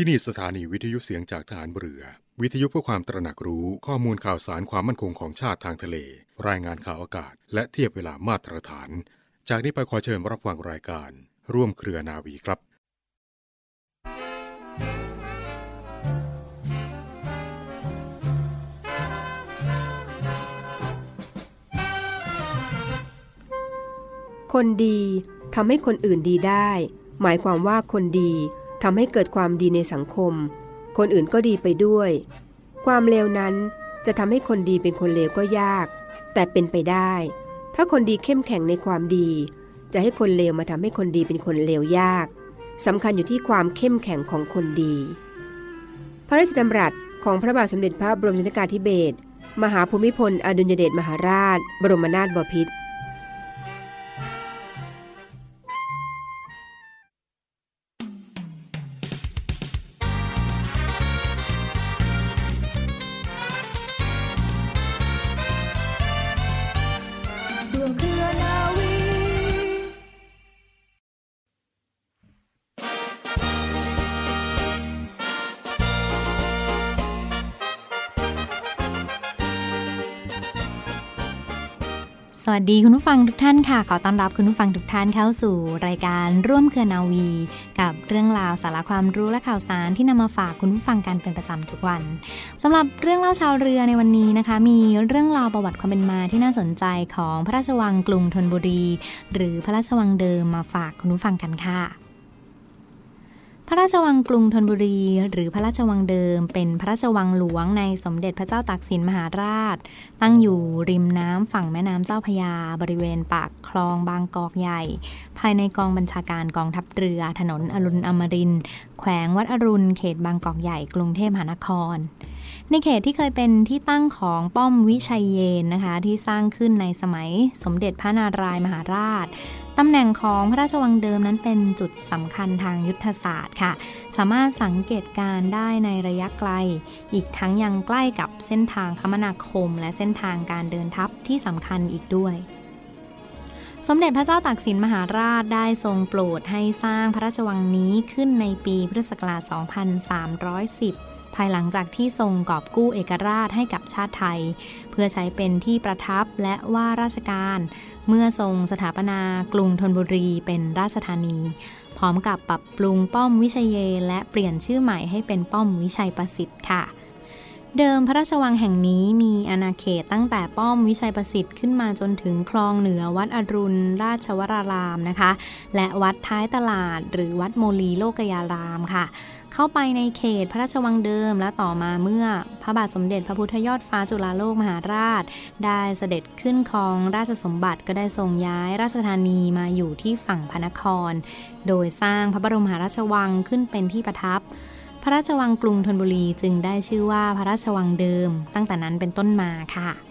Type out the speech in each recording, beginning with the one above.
ที่นี่สถานีวิทยุเสียงจากฐานเรือ วิทยุเพื่อความตระหนักรู้ข้อมูลข่าวสารความมั่นคงของชาติทางทะเล รายงานข่าวอากาศ และเทียบเวลามาตรฐาน จากนี้ไปขอเชิญรับฟังรายการ ร่วมเครือนาวีครับคนดีทำให้คนอื่นดีได้ หมายความว่าคนดี ทำให้เกิดความดีในสังคม คนอื่นก็ดีไปด้วย ความเลวนั้นจะทำให้คนดีเป็นคนเลวก็ยาก แต่เป็นไปได้ ถ้าคนดีเข้มแข็งในความดี จะให้คนเลวมาทำให้คนดีเป็นคนเลวยากสำคัญอยู่ที่ความเข้มแข็งของคนดี พระราชดำรัสของพระบาทสมเด็จพระบรมชนกาธิเบศรมหาภูมิพลอดุลยเดชมหาราช บรมนาถบพิตร วัสดีคุณผู้ฟังทุกท่านค่ะ ขอต้อนรับคุณผู้ฟังทุกท่านเข้าสู่รายการร่วมเครือนาวี กับเรื่องราวสาระความรู้และข่าวสารที่นำมาฝากคุณผู้ฟังกันเป็นประจำทุกวันสำหรับเรื่องเล่าชาวเรือในวันนี้นะคะ มีเรื่องราวประวัติความเป็นมาที่น่าสนใจของพระราชวังกรุงธนบุรี หรือพระราชวังเดิมมาฝากคุณผู้ฟังกันค่ะ พระราชวังกรุงธนบุรี หรือพระราชวังเดิม เป็นพระราชวังหลวงในสมเด็จพระเจ้าตากสินมหาราช ตั้งอยู่ริมน้ำฝั่งแม่น้ำเจ้าพยา บริเวณปากคลองบางกอกใหญ่ ภายในกองบัญชาการกองทัพเรือถนนอรุณอมรินแขวงวัดอรุณเขตบางกอกใหญ่กรุงเทพมหานครในเขตที่เคยเป็นที่ตั้งของป้อมวิชัยเยนนะคะ ที่สร้างขึ้นในสมัยสมเด็จพระนารายมหาราช ตำแหน่งของพระราชวังเดิมนั้นเป็นจุดสำคัญทางยุทธศาสตร์ค่ะ สามารถสังเกตการได้ในระยะไกล อีกทั้งยังใกล้กับเส้นทางคมนาคม และเส้นทางการเดินทัพที่สำคัญอีกด้วยสมเด็จพระเจ้าตากสินมหาราชได้ทรงโปรดให้สร้างพระราชวังนี้ขึ้นในปีพุทธศักราช 2310 ภายหลังจากที่ทรงกอบกู้เอกราชให้กับชาติไทย เพื่อใช้เป็นที่ประทับและว่าราชการ เมื่อทรงสถาปนากรุงธนบุรีเป็นราชธานี พร้อมกับปรับปรุงป้อมวิชัยเย และเปลี่ยนชื่อใหม่ให้เป็นป้อมวิชัยประสิทธิ์ค่ะ เดิมพระราชวังแห่งนี้มีอาณาเขตตั้งแต่ป้อมวิชัยประสิทธิ์ขึ้นมาจนถึงคลองเหนือวัดอรุณ ราชวรารามนะคะ และวัดท้ายตลาดหรือวัดโมลีโลกยารามค่ะ เข้าไปในเขตพระราชวังเดิมและต่อมาเมื่อพระบาทสมเด็จพระพุทธยอดฟ้าจุฬาโลกมหาราช ได้เสด็จขึ้นครองราชสมบัติก็ได้ทรงย้ายราชธานีมาอยู่ที่ฝั่งพระนคร โดยสร้างพระบรมหาราชวังขึ้นเป็นที่ประทับ พระราชวังกรุงธนบุรีจึงได้ชื่อว่าพระราชวังเดิม ตั้งแต่นั้นเป็นต้นมาค่ะ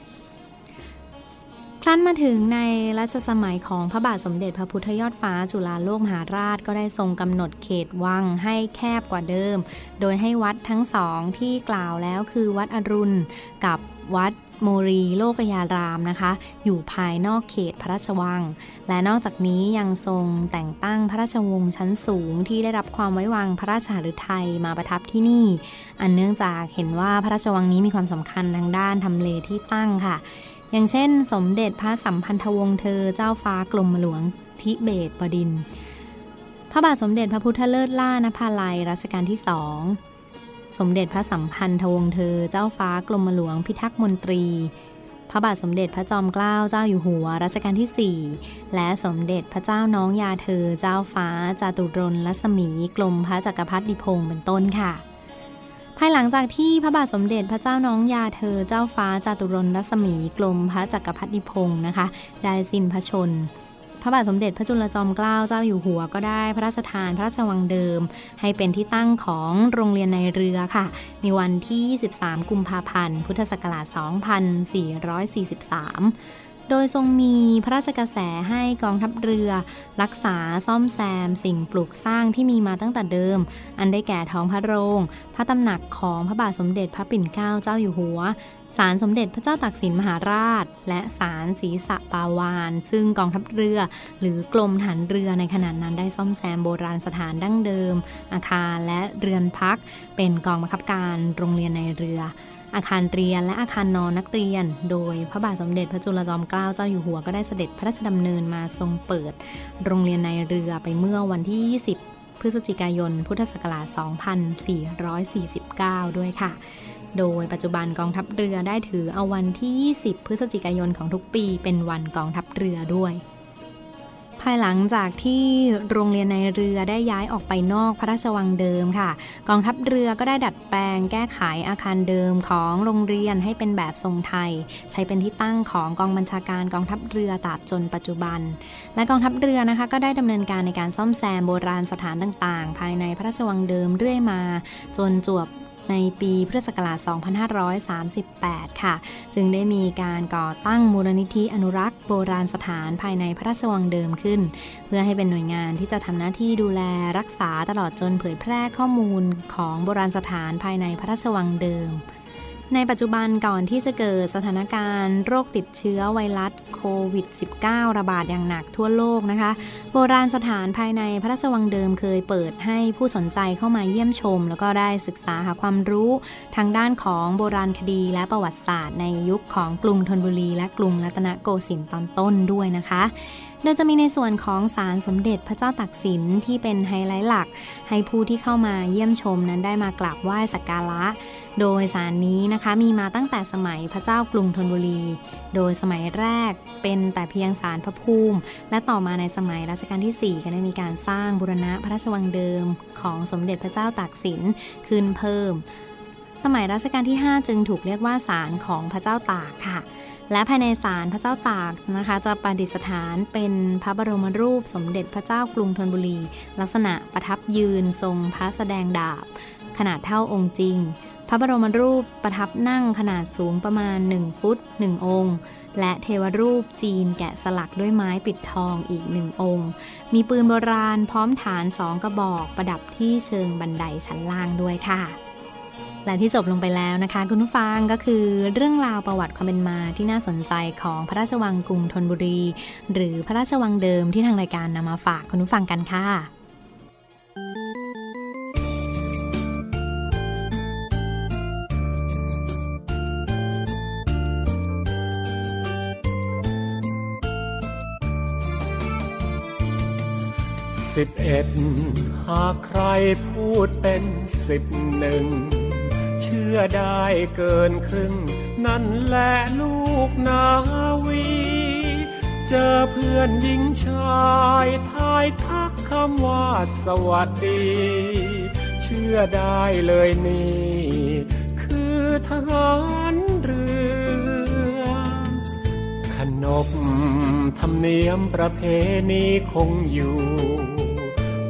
รั้นมาถึงในรัชสมัยของพระบาทสมเด็จพระพุทธยอดฟ้าจุฬาโลกมหาราชก็ได้ทรงกำหนดเขตวังให้แคบกว่าเดิม โดยให้วัดทั้งสองที่กล่าวแล้วคือวัดอรุณกับวัดโมรีโลกยารามนะคะ อยู่ภายนอกเขตพระราชวัง และนอกจากนี้ยังทรงแต่งตั้งพระราชวงศ์ชั้นสูงที่ได้รับความไว้วางพระราชหฤทัยมาประทับที่นี่ อันเนื่องจากเห็นว่าพระราชวังนี้มีความสำคัญทางด้านทำเลที่ตั้งค่ะ อย่างเช่น สมเด็จพระสัมพันธวงศ์เธอเจ้าฟ้ากรมหลวงทิเบตบดิน พระบาทสมเด็จพระพุทธเลิศล่านภาลัยรัชกาลที่สองสมเด็จพระสัมพันธวงศ์เธอเจ้าฟ้ากรมหลวงพิทักษ์มนตรี พระบาทสมเด็จพระจอมเกล้าเจ้าอยู่หัวรัชกาลที่ 4 และสมเด็จพระเจ้าน้องยาเธอเจ้าฟ้าจาตุรนรัศมีกรมพระจักรพรรดิพงศ์เป็นต้นค่ะ ภายหลังจากที่พระบาทสมเด็จพระเจ้าน้องยาเธอเจ้าฟ้าจาตุรนรัศมีกรมพระจักรพรรดิพงศ์นะคะ ได้สิ้นพระชน พระบาทสมเด็จพระจุลจอมเกล้าเจ้าอยู่หัวก็ได้พระราชทานพระราชวังเดิม ให้เป็นที่ตั้งของโรงเรียนในเรือค่ะ ในวันที่23กุมภาพันธ์ พุทธศักราช 2443 โดยทรงมีพระราชกระแสให้กองทัพเรือ รักษาซ่อมแซม สิ่งปลูกสร้างที่มีมาตั้งแต่เดิม อันได้แก่ท้องพระโรง พระตำหนักของพระบาทสมเด็จพระปิ่นเกล้าเจ้าอยู่หัวศาลสมเด็จพระเจ้าตากสินมหาราช และศาลศรีสะปาวาน ซึ่งกองทัพเรือ หรือกรมฐานเรือในขณะนั้นได้ซ่อมแซมโบราณสถานดั้งเดิม อาคารและเรือนพัก เป็นกองบังคับการโรงเรียนในเรือ อาคารเรียนและอาคารนอนนักเรียน โดยพระบาทสมเด็จพระจุลจอมเกล้าเจ้าอยู่หัวก็ได้เสด็จพระราชดำเนินมาทรงเปิด โรงเรียนในเรือไปเมื่อวันที่ 20 พฤศจิกายน พุทธศักราช 2449 ด้วยค่ะโดยปัจจุบันกองทัพเรือได้ถือเอาวันที่ 20 พฤศจิกายนของทุกปีเป็นวันกองทัพเรือด้วยายหลังจากที่โรงเรียนในเรือได้ย้ายออกไปนอกพระราชวังเดิมค่ะ กองทัพเรือก็ได้ดัดแปลงแก้ไขอาคารเดิมของโรงเรียนให้เป็นแบบทรงไทย ใช้เป็นที่ตั้งของกองบัญชาการกองทัพเรือตราบจนปัจจุบัน และกองทัพเรือนะคะก็ได้ดำเนินการในการซ่อมแซมโบราณสถานต่างๆ ภายในพระราชวังเดิมเรื่อยมา จนจวบ ในปีพุทธศักราช 2538 ค่ะ จึงได้มีการก่อตั้งมูลนิธิอนุรักษ์โบราณสถานภายในพระราชวังเดิมขึ้น เพื่อให้เป็นหน่วยงานที่จะทำหน้าที่ดูแลรักษาตลอดจนเผยแพร่ข้อมูลของโบราณสถานภายในพระราชวังเดิม ในปัจจุบันก่อนที่จะเกิดสถานการณ์ โรคติดเชื้อไวรัสโควิด -19 ระบาดอย่างหนักทั่วโลกนะคะ โบราณสถานภายในพระราชวังเดิมเคยเปิดให้ผู้สนใจเข้ามาเยี่ยมชม แล้วก็ได้ศึกษาหาความรู้ทางด้านของโบราณคดีและประวัติศาสตร์ในยุคของกรุงธนบุรี และกรุงรัตนโกสินทร์ตอนต้นด้วยนะคะโดยจะมีในส่วนของศาลสมเด็จพระเจ้าตากสินที่เป็นไฮไลท์หลัก ให้ผู้ที่เข้ามาเยี่ยมชมนั้นได้มากราบไหว้สักการะ โดยสารนี้นะคะมีมาตั้งแต่สมัยพระเจ้ากรุงธนบุรี โดยสมัยแรกเป็นแต่เพียงสารพระภูมิ และต่อมาในสมัยรัชกาลที่ 4 ก็ได้มีการสร้างบุรณะพระราชวังเดิมของสมเด็จพระเจ้าตากสินขึ้นเพิ่ม สมัยรัชกาลที่ 5 จึงถูกเรียกว่าศาลของพระเจ้าตากค่ะและภายในศาลพระเจ้าตากนะคะ จะประดิษฐานเป็นพระบรมรูปสมเด็จพระเจ้ากรุงธนบุรี ลักษณะประทับยืนทรงพระแสดงดาบ ขนาดเท่าองค์จริง พระบรมรูปประทับนั่งขนาดสูงประมาณ 1 ฟุต 1 องค์ และเทวรูปจีนแกะสลักด้วยไม้ปิดทองอีกหนึ่งองค์ มีปืนโบราณพร้อมฐานสองกระบอกประดับที่เชิงบันไดชั้นล่างด้วยค่ะและที่จบลงไปแล้วนะคะ คุณผู้ฟังก็คือเรื่องราวประวัติความเป็นมาที่น่าสนใจของพระราชวังกรุงธนบุรี หรือพระราชวังเดิมที่ทางรายการนำมาฝากคุณผู้ฟังกันค่ะ สิบเอ็ดหากใครพูดเป็นสิบหนึ่งเชื่อได้เกินครึ่ง นั่นแหละลูกนาวี เจอเพื่อนหญิงชายทายทักคำว่าสวัสดี เชื่อได้เลยนี่ คือทหารเรือขนบธรรมเนียมประเพณีคงอยู่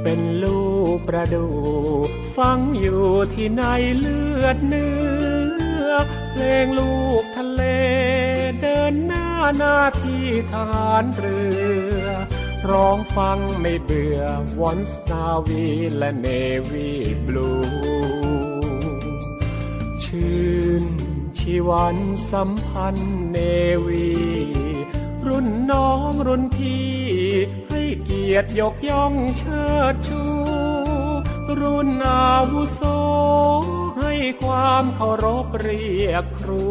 เป็นลูกประดูฟังอยู่ที่ในเลือดเนื้อ เพลงลูกทะเล เดินหน้าหน้าที่ทหารเรือ ร้องฟังไม่เบื่อวันสนาวีและเนวีบลู ชื่นชีวันสัมพันธ์เนวี รุ่นน้องรุ่นพี่ เกียรติยกย่องเชิดชู รุ่นอาวุโส ให้ความเคารพเรียกครู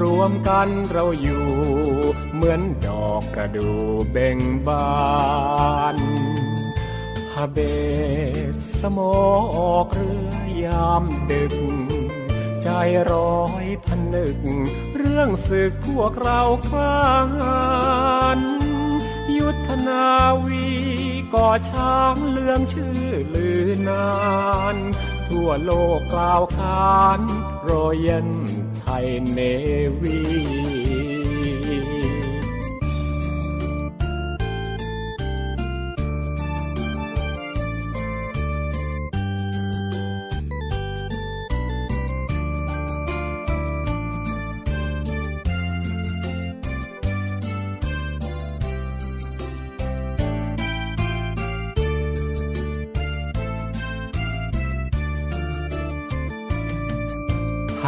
รวมกันเราอยู่ เหมือนดอกประดูเบ่งบานฮาเบตสมอออกเรือยามดึก ใจร้อยพันนึก เรื่องศึกพวกเราคลาน ยุทธนาวีก่อช้างเลื่องชื่อลือนาน ทั่วโลกกล่าวขานรอยันไทยเนวี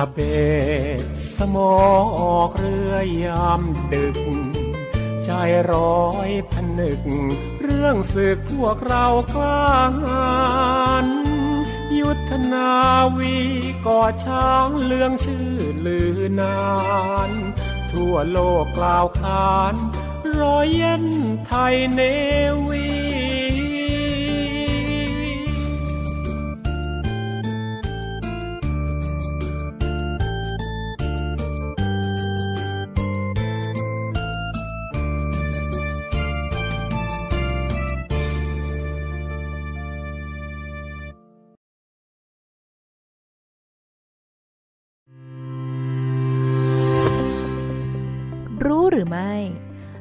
าเบตสมอออกเรือยามดึก ใจร้อยพนึก เรื่องศึกพวกเรากล้าหาญยุทธนาวีก่อช้างเลืองชื่อลือนาน ทั่วโลกกล่าวขานรอยเย็นไทยเนวี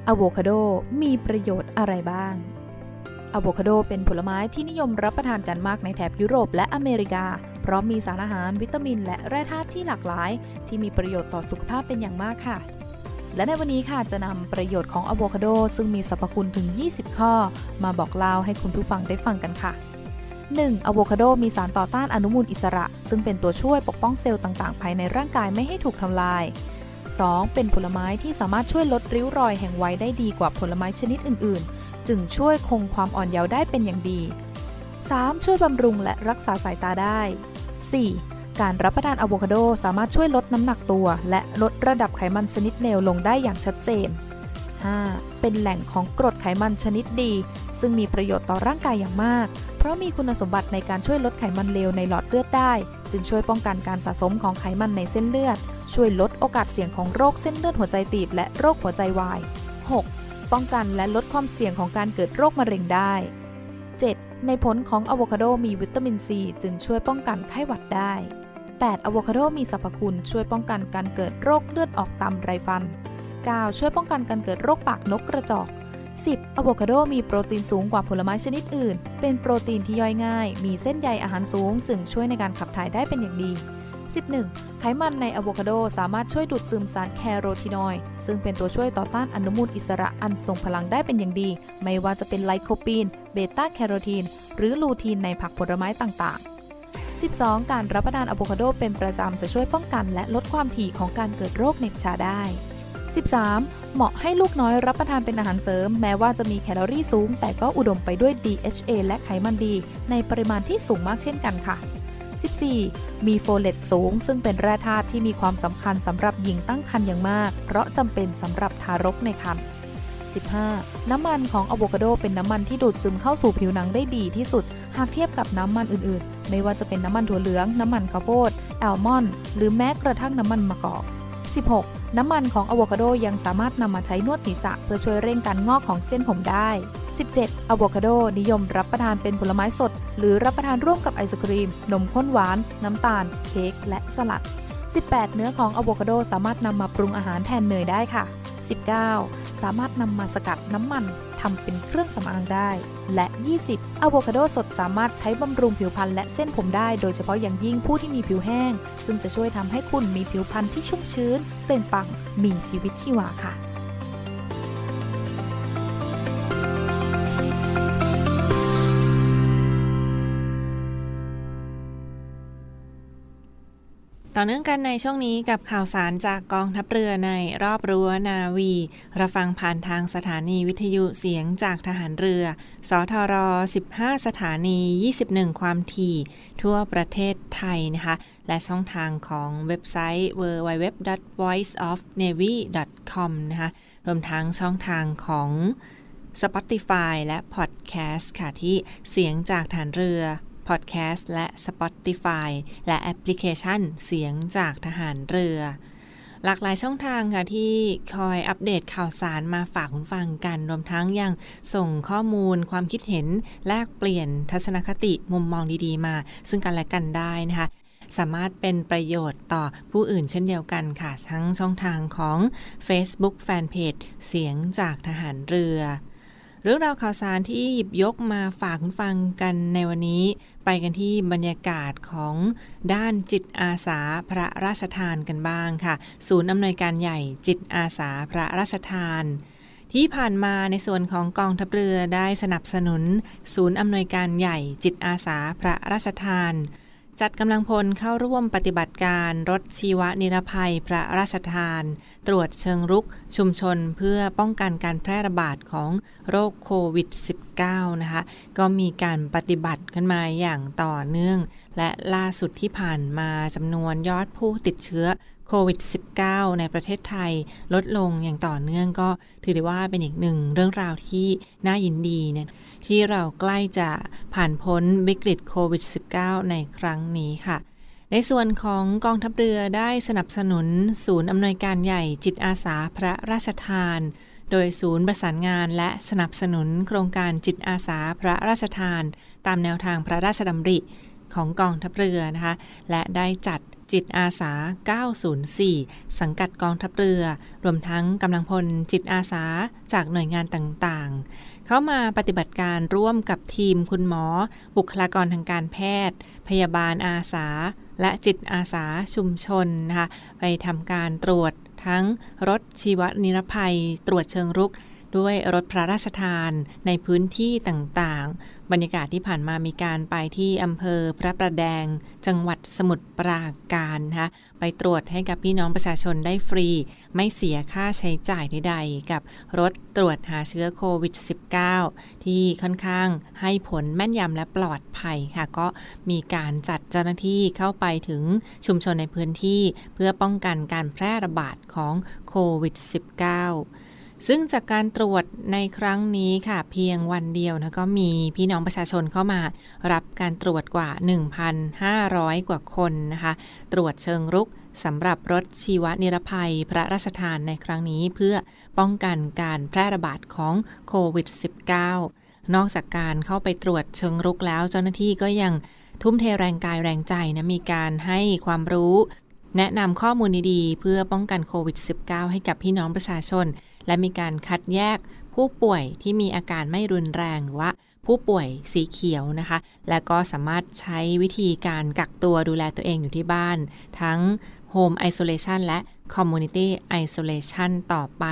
อะโวคาโดมีประโยชน์อะไรบ้างอะโวคาโดเป็นผลไม้ที่นิยมรับประทานกันมากในแถบยุโรปและอเมริกา เพราะมีสารอาหารวิตามิน และแร่ธาตุที่หลากหลาย ที่มีประโยชน์ต่อสุขภาพเป็นอย่างมากค่ะ และในวันนี้ค่ะจะนำประโยชน์ของอะโวคาโดซึ่งมีสรรพคุณถึง 20 ข้อ มาบอกเล่าให้คุณผู้ฟังได้ฟังกันค่ะ 1. อะโวคาโดมีสารต่อต้านอนุมูลอิสระ ซึ่งเป็นตัวช่วยปกป้องเซลล์ต่างๆ ภายในร่างกายไม่ให้ถูกทำลาย 2. เป็นผลไม้ที่สามารถช่วยลดริ้วรอยแห่งวัยได้ดีกว่าผลไม้ชนิดอื่น ๆ จึงช่วยคงความอ่อนเยาว์ได้เป็นอย่างดี 3. ช่วยบำรุงและรักษาสายตาได้ 4. การรับประทานอะโวคาโดสามารถช่วยลดน้ำหนักตัว และลดระดับไขมันชนิดเลวลงได้อย่างชัดเจน 5. เป็นแหล่งของกรดไขมันชนิดดี ซึ่งมีประโยชน์ต่อร่างกายอย่างมาก เพราะมีคุณสมบัติในการช่วยลดไขมันเลวในหลอดเลือดได้ จึงช่วยป้องกันการสะสมของไขมันในเส้นเลือด ช่วยลดโอกาสเสี่ยงของโรคเส้นเลือดหัวใจตีบและโรคหัวใจวาย 6. ป้องกันและลดความเสี่ยงของการเกิดโรคมะเร็งได้ 7. ในผลของอะโวคาโดมีวิตามินซีจึงช่วยป้องกันไข้หวัดได้ 8. อะโวคาโดมีสรรพคุณช่วยป้องกันการเกิดโรคเลือดออกตามไรฟัน 9. ช่วยป้องกันการเกิดโรคปากนกกระจอก 10. อะโวคาโดมีโปรตีนสูงกว่าผลไม้ชนิดอื่น เป็นโปรตีนที่ย่อยง่าย มีเส้นใยอาหารสูง จึงช่วยในการขับถ่ายได้เป็นอย่างดี 11. ไขมันในอะโวคาโดสามารถช่วยดูดซึมสารแคโรทีนอยด์ซึ่งเป็นตัวช่วยต่อต้านอนุมูลอิสระอันทรงพลังได้เป็นอย่างดี ไม่ว่าจะเป็นไลโคปีน เบต้าแคโรทีน หรือลูทีนในผักผลไม้ต่างๆ 12. การรับประทานอะโวคาโดเป็นประจำจะช่วยป้องกันและลดความถี่ของการเกิดโรคเหน็บชาได้ 13. เหมาะให้ลูกน้อยรับประทานเป็นอาหารเสริม แม้ว่าจะมีแคลอรี่สูง แต่ก็อุดมไปด้วย DHA และไขมันดี ในปริมาณที่สูงมากเช่นกันค่ะ 14. มีโฟเลตสูง ซึ่งเป็นแร่ธาตุที่มีความสำคัญสำหรับหญิงตั้งครรภ์อย่างมาก เพราะจำเป็นสำหรับทารกในครรภ์ 15. น้ำมันของอะโวคาโดเป็นน้ำมันที่ดูดซึมเข้าสู่ผิวหนังได้ดีที่สุด หากเทียบกับน้ำมันอื่นๆ ไม่ว่าจะเป็นน้ำมันถั่วเหลือง น้ำมันข้าวโพดแอลมอนด์หรือแม้กระทั่งน้ำมันมะกอก 16. น้ำมันของอะโวคาโดยังสามารถนำมาใช้นวดศีรษะ เพื่อช่วยเร่งการงอกของเส้นผมได้ 17. อะโวคาโดนิยมรับประทานเป็นผลไม้สด หรือรับประทานร่วมกับไอศครีม นมข้นหวาน น้ำตาล เค้กและสลัด 18. เนื้อของอะโวคาโดสามารถนำมาปรุงอาหารแทนเนยได้ค่ะ 19. สามารถนำมาสกัดน้ำมัน ทำเป็นเครื่องสำอางได้ และ 20. อะโวคาโดสดสามารถใช้บำรุงผิวพรรณและเส้นผมได้โดยเฉพาะอย่างยิ่งผู้ที่มีผิวแห้ง ซึ่งจะช่วยทำให้คุณมีผิวพรรณที่ชุ่มชื้นเปล่งปลั่งมีชีวิตชีวาค่ะ ต่อเนื่องกันในช่วงนี้กับข่าวสารจากกองทัพเรือในรอบรั้วนาวีรับฟังผ่านทางสถานีวิทยุเสียงจากทหารเรือ สทร 15 สถานี 21 ความถี่ ทั่วประเทศไทยนะคะ และช่องทางของเว็บไซต์ www.voiceofnavy.com นะคะรวมทั้งช่องทางของ Spotify และ Podcast ค่ะที่เสียงจากฐานเรือ พอดแคสต์และ Spotify และแอปพลิเคชันเสียงจากทหารเรือ หลากหลายช่องทางค่ะที่คอยอัปเดตข่าวสารมาฝากคุณฟังกัน รวมทั้งยังส่งข้อมูลความคิดเห็น แลกเปลี่ยนทัศนคติมุมมองดีๆ มา ซึ่งกันและกันได้นะคะสามารถเป็นประโยชน์ต่อผู้อื่นเช่นเดียวกันค่ะ ทั้งช่องทางของ Facebook Fanpage เสียงจากทหารเรือ เรื่องราวข่าวสารที่หยิบยกมาฝากคุณฟังกันในวันนี้ ไปกันที่บรรยากาศของด้านจิตอาสาพระราชทานกันบ้างค่ะ ศูนย์อำนวยการใหญ่จิตอาสาพระราชทานที่ผ่านมาในส่วนของกองทัพเรือได้สนับสนุน ศูนย์อำนวยการใหญ่จิตอาสาพระราชทาน จัดกำลังพลเข้าร่วมปฏิบัติการรถชีวนิรภัยพระราชทาน ตรวจเชิงรุกชุมชนเพื่อป้องกันการแพร่ระบาดของโรคโควิด -19 นะคะ ก็มีการปฏิบัติกันมาอย่างต่อเนื่อง และล่าสุดที่ผ่านมาจำนวนยอดผู้ติดเชื้อโควิด -19 ในประเทศไทยลดลงอย่างต่อเนื่องก็ถือได้ว่าเป็นอีกหนึ่งเรื่องราวที่น่ายินดีเนี่ยที่เราใกล้จะผ่านพ้นวิกฤตโควิด -19 ในครั้งนี้ค่ะ ในส่วนของกองทัพเรือได้สนับสนุนศูนย์อำนวยการใหญ่จิตอาสาพระราชทาน โดยศูนย์ประสานงานและสนับสนุนโครงการจิตอาสาพระราชทาน ตามแนวทางพระราชดำริ ของกองทัพเรือนะคะ และได้จัดจิตอาสา 904 สังกัดกองทัพเรือ รวมทั้งกำลังพลจิตอาสาจากหน่วยงานต่างๆ เข้ามาปฏิบัติการร่วมกับทีมคุณหมอ บุคลากรทางการแพทย์ พยาบาลอาสา และจิตอาสาชุมชนนะคะไปทำการตรวจทั้งรถชีวนิรภัย ตรวจเชิงรุกด้วยรถพระราชทานในพื้นที่ต่างๆ บรรยากาศที่ผ่านมามีการไปที่อำเภอพระประแดง จังหวัดสมุทรปราการนะคะไปตรวจให้กับพี่น้องประชาชนได้ฟรี ไม่เสียค่าใช้จ่ายใดๆ กับรถตรวจหาเชื้อโควิด -19 ที่ค่อนข้างให้ผลแม่นยำและปลอดภัยค่ะ ก็มีการจัดเจ้าหน้าที่เข้าไปถึงชุมชนในพื้นที่ เพื่อป้องกันการแพร่ระบาดของโควิด -19 ซึ่งจากการตรวจในครั้งนี้ค่ะ เพียงวันเดียวนะก็มีพี่น้องประชาชนเข้ามารับการตรวจกว่า 1,500 กว่าคนนะคะ ตรวจเชิงรุกสำหรับรถชีวนิรภัยพระราชทานในครั้งนี้เพื่อป้องกันการแพร่ระบาดของโควิด -19 นอกจากการเข้าไปตรวจเชิงรุกแล้ว เจ้าหน้าที่ก็ยังทุ่มเทแรงกายแรงใจนะมีการให้ความรู้ แนะนำข้อมูลดีๆ เพื่อป้องกันโควิด -19 ให้กับพี่น้องประชาชน และมีการคัดแยกผู้ป่วยที่มีอาการไม่รุนแรงหรือว่าผู้ป่วยสีเขียวนะคะ และก็สามารถใช้วิธีการกักตัวดูแลตัวเองอยู่ที่บ้าน ทั้ง Home Isolation และ Community Isolation ต่อไป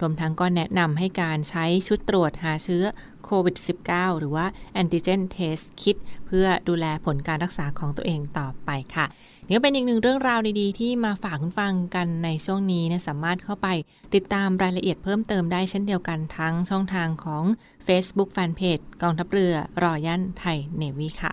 รวมทั้งก็แนะนำให้การใช้ชุดตรวจหาเชื้อโควิด -19 หรือว่า Antigen Test Kit เพื่อดูแลผลการรักษาของตัวเองต่อไปค่ะ นี่ก็เป็นอีกหนึ่งเรื่องราวดีๆ ที่มาฝากคุณฟังกันในช่วงนี้นะสามารถเข้าไปติดตามรายละเอียดเพิ่มเติมได้เช่นเดียวกันทั้งช่องทางของ Facebook Fanpage กองทัพเรือรอยันไทยเนวีค่ะ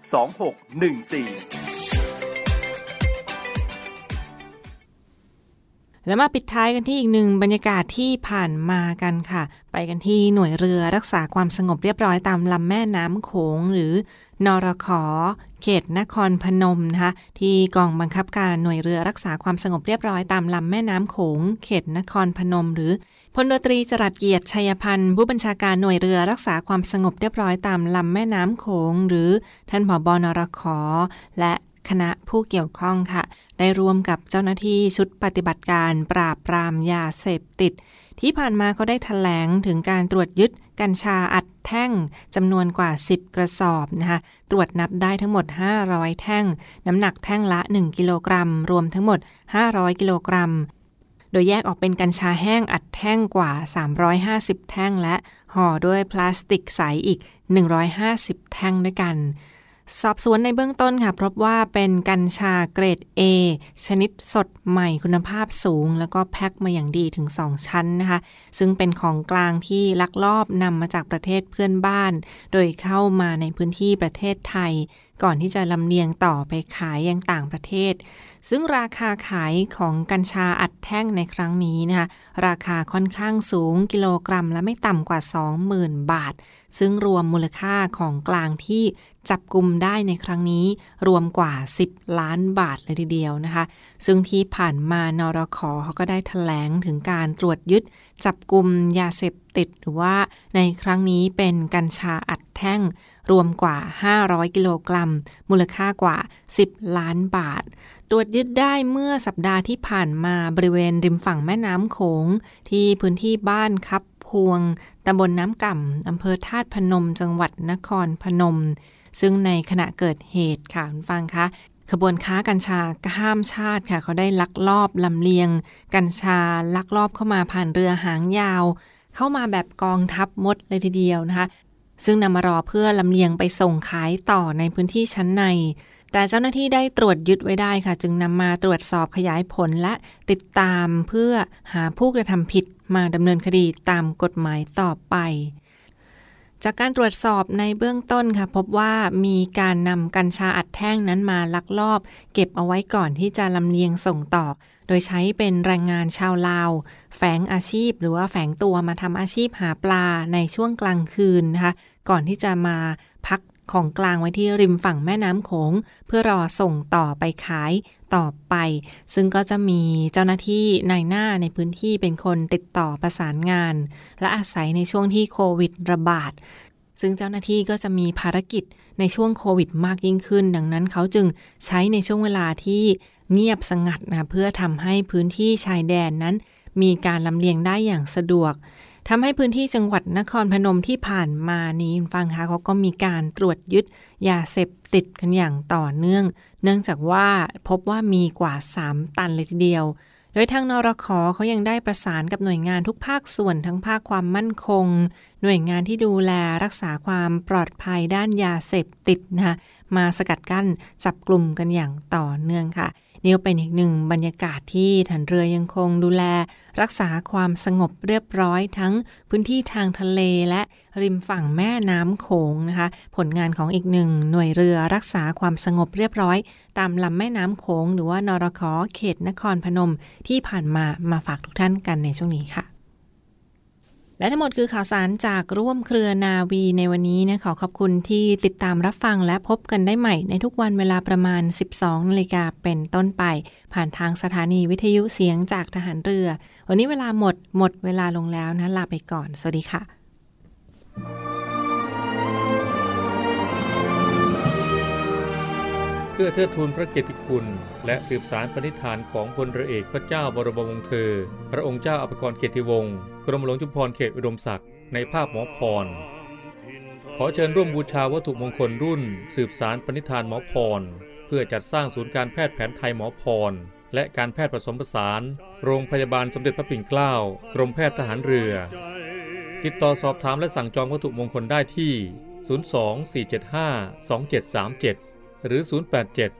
2614 แล้วมาปิดท้ายกันที่อีกหนึ่งบรรยากาศที่ผ่านมากันค่ะ ไปกันที่หน่วยเรือรักษาความสงบเรียบร้อยตามลำแม่น้ำโขงหรือนรขอเขตนครพนมนะคะที่กองบังคับการหน่วยเรือรักษาความสงบเรียบร้อยตามลำแม่น้ำโขงเขตนครพนมหรือ พลตรีจรัสเกียรติชัยพันธ์ผู้บัญชาการหน่วยเรือรักษาความสงบเรียบร้อยตามลำแม่น้ำโขง หรือท่านผบนรขอ และคณะผู้เกี่ยวข้องค่ะ ได้ร่วมกับเจ้าหน้าที่ชุดปฏิบัติการปราบปรามยาเสพติด ที่ผ่านมาก็ได้ถแถลงถึงการตรวจยึดกัญชาอัดแท่งจำนวนกว่า 10 กระสอบนะคะตรวจนับได้ทั้งหมด 500 แท่ง น้ำหนักแท่งละ 1 กิโลกรัม รวมทั้งหมด 500 กิโลกรัม โดยแยกออกเป็นกัญชาแห้งอัดแท่งกว่า 350 แท่งและห่อด้วยพลาสติกใสอีก 150 แท่งด้วยกัน สอบสวนในเบื้องต้นค่ะพบว่าเป็นกัญชาเกรด A ชนิดสดใหม่คุณภาพสูง แล้วก็แพ็คมาอย่างดีถึง 2 ชั้นนะคะ ซึ่งเป็นของกลางที่ลักลอบนำมาจากประเทศเพื่อนบ้าน โดยเข้ามาในพื้นที่ประเทศไทย ก่อนที่จะลำเลียงต่อไปขายยังต่างประเทศ ซึ่งราคาขายของกัญชาอัดแท่งในครั้งนี้นะคะราคาค่อนข้างสูงกิโลกรัมละไม่ต่ำกว่า 20,000 บาท ซึ่งรวมมูลค่าของกลางที่จับกลุ่มได้ในครั้งนี้รวมกว่า 10 ล้านบาทเลยทีเดียวนะคะ ซึ่งที่ผ่านมานรขอเขาก็ได้ถแถลงถึงการตรวจยึดจับกลุ่มยาเสพติดหรือว่าในครั้งนี้เป็นกัญชาอัดแท่ง รวมกว่า 500 กิโลกรัม มูลค่ากว่า 10 ล้านบาท ตรวจยึดได้เมื่อสัปดาห์ที่ผ่านมาบริเวณริมฝั่งแม่น้ำโขงที่พื้นที่บ้านคับ พวงตำบลน้ำก่ำอำเภอธาตุพนม จังหวัดนครพนม ซึ่งในขณะเกิดเหตุค่ะคุณฟังคะขบวนค้ากัญชาข้ามชาติค่ะ เขาได้ลักลอบลำเลียง กัญชาลักลอบเข้ามาผ่านเรือหางยาว เข้ามาแบบกองทัพมดเลยทีเดียวนะคะ ซึ่งนำมารอเพื่อลำเลียงไปส่งขายต่อในพื้นที่ชั้นใน แต่เจ้าหน้าที่ได้ตรวจยึดไว้ได้ค่ะ จึงนำมาตรวจสอบขยายผลและติดตามเพื่อหาผู้กระทำผิดมาดำเนินคดีตามกฎหมายต่อไป จากการตรวจสอบในเบื้องต้นค่ะ พบว่ามีการนำกัญชาอัดแท่งนั้นมาลักลอบ เก็บเอาไว้ก่อนที่จะลำเลียงส่งต่อ โดยใช้เป็นแรงงานชาวลาว แฝงอาชีพ หรือว่าแฝงตัวมาทำอาชีพหาปลาในช่วงกลางคืนนะคะ ก่อนที่จะมาพัก ของกลางไว้ที่ริมฝั่งแม่น้ำโขง เพื่อรอส่งต่อไปขายต่อไป ซึ่งก็จะมีเจ้าหน้าที่นายหน้าในพื้นที่เป็นคนติดต่อประสานงาน และอาศัยในช่วงที่โควิดระบาดซึ่งเจ้าหน้าที่ก็จะมีภารกิจในช่วงโควิดมากยิ่งขึ้น ดังนั้นเขาจึงใช้ในช่วงเวลาที่เงียบสงัดนะเพื่อทำให้พื้นที่ชายแดนนั้น มีการลำเลียงได้อย่างสะดวก ทำให้พื้นที่จังหวัดนครพนมที่ผ่านมานี้ฟังคะเขาก็มีการตรวจยึดยาเสพติดกันอย่างต่อเนื่อง เนื่องจากว่าพบว่ามีกว่า 3 ตันเลยทีเดียว โดยทางนรคเขายังได้ประสานกับหน่วยงานทุกภาคส่วนทั้งภาคความมั่นคง หน่วยงานที่ดูแลรักษาความปลอดภัยด้านยาเสพติดนะคะมาสกัดกั้นจับกลุ่มกันอย่างต่อเนื่องค่ะ นี่เป็นอีกหนึ่งบรรยากาศที่ฐานเรือยังคงดูแล รักษาความสงบเรียบร้อยทั้งพื้นที่ทางทะเลและริมฝั่งแม่น้ำโขงนะคะ ผลงานของอีกหนึ่งหน่วยเรือรักษาความสงบเรียบร้อย ตามลำแม่น้ำโขงหรือว่านรคเขตนครพนมที่ผ่านมามาฝากทุกท่านกันในช่วงนี้ค่ะ และทั้งหมดคือข่าวสารจากร่วมเครือนาวีในวันนี้นะขอขอบคุณที่ติดตามรับฟังและพบกันได้ใหม่ในทุกวันเวลาประมาณ 12นาฬิกาเป็นต้นไป ผ่านทางสถานีวิทยุเสียงจากทหารเรือ วันนี้เวลาหมดหมดเวลาลงแล้วนะลาไปก่อน สวัสดีค่ะ เพื่อเทิดทูนพระเกียรติคุณ และสืบสารปณิธานของพลเรือเอกพระเจ้าบรมวงศ์เธอ พระองค์เจ้าอภิกรเกียรติวงศ์กรมหลวงจุฬาภรณ์เขตอุดมศักดิ์ในภาพหมอพร ขอเชิญร่วมบูชาวัตถุมงคลรุ่น สืบสารปณิธานหมอพร เพื่อจัดสร้างศูนย์การแพทย์แผนไทยหมอพร และการแพทย์ผสมผสาน โรงพยาบาลสมเด็จพระปิ่นเกล้ากรมแพทย์ทหารเรือ ติดต่อสอบถามและสั่งจองวัตถุมงคลได้ที่ 024752737 หรือ 087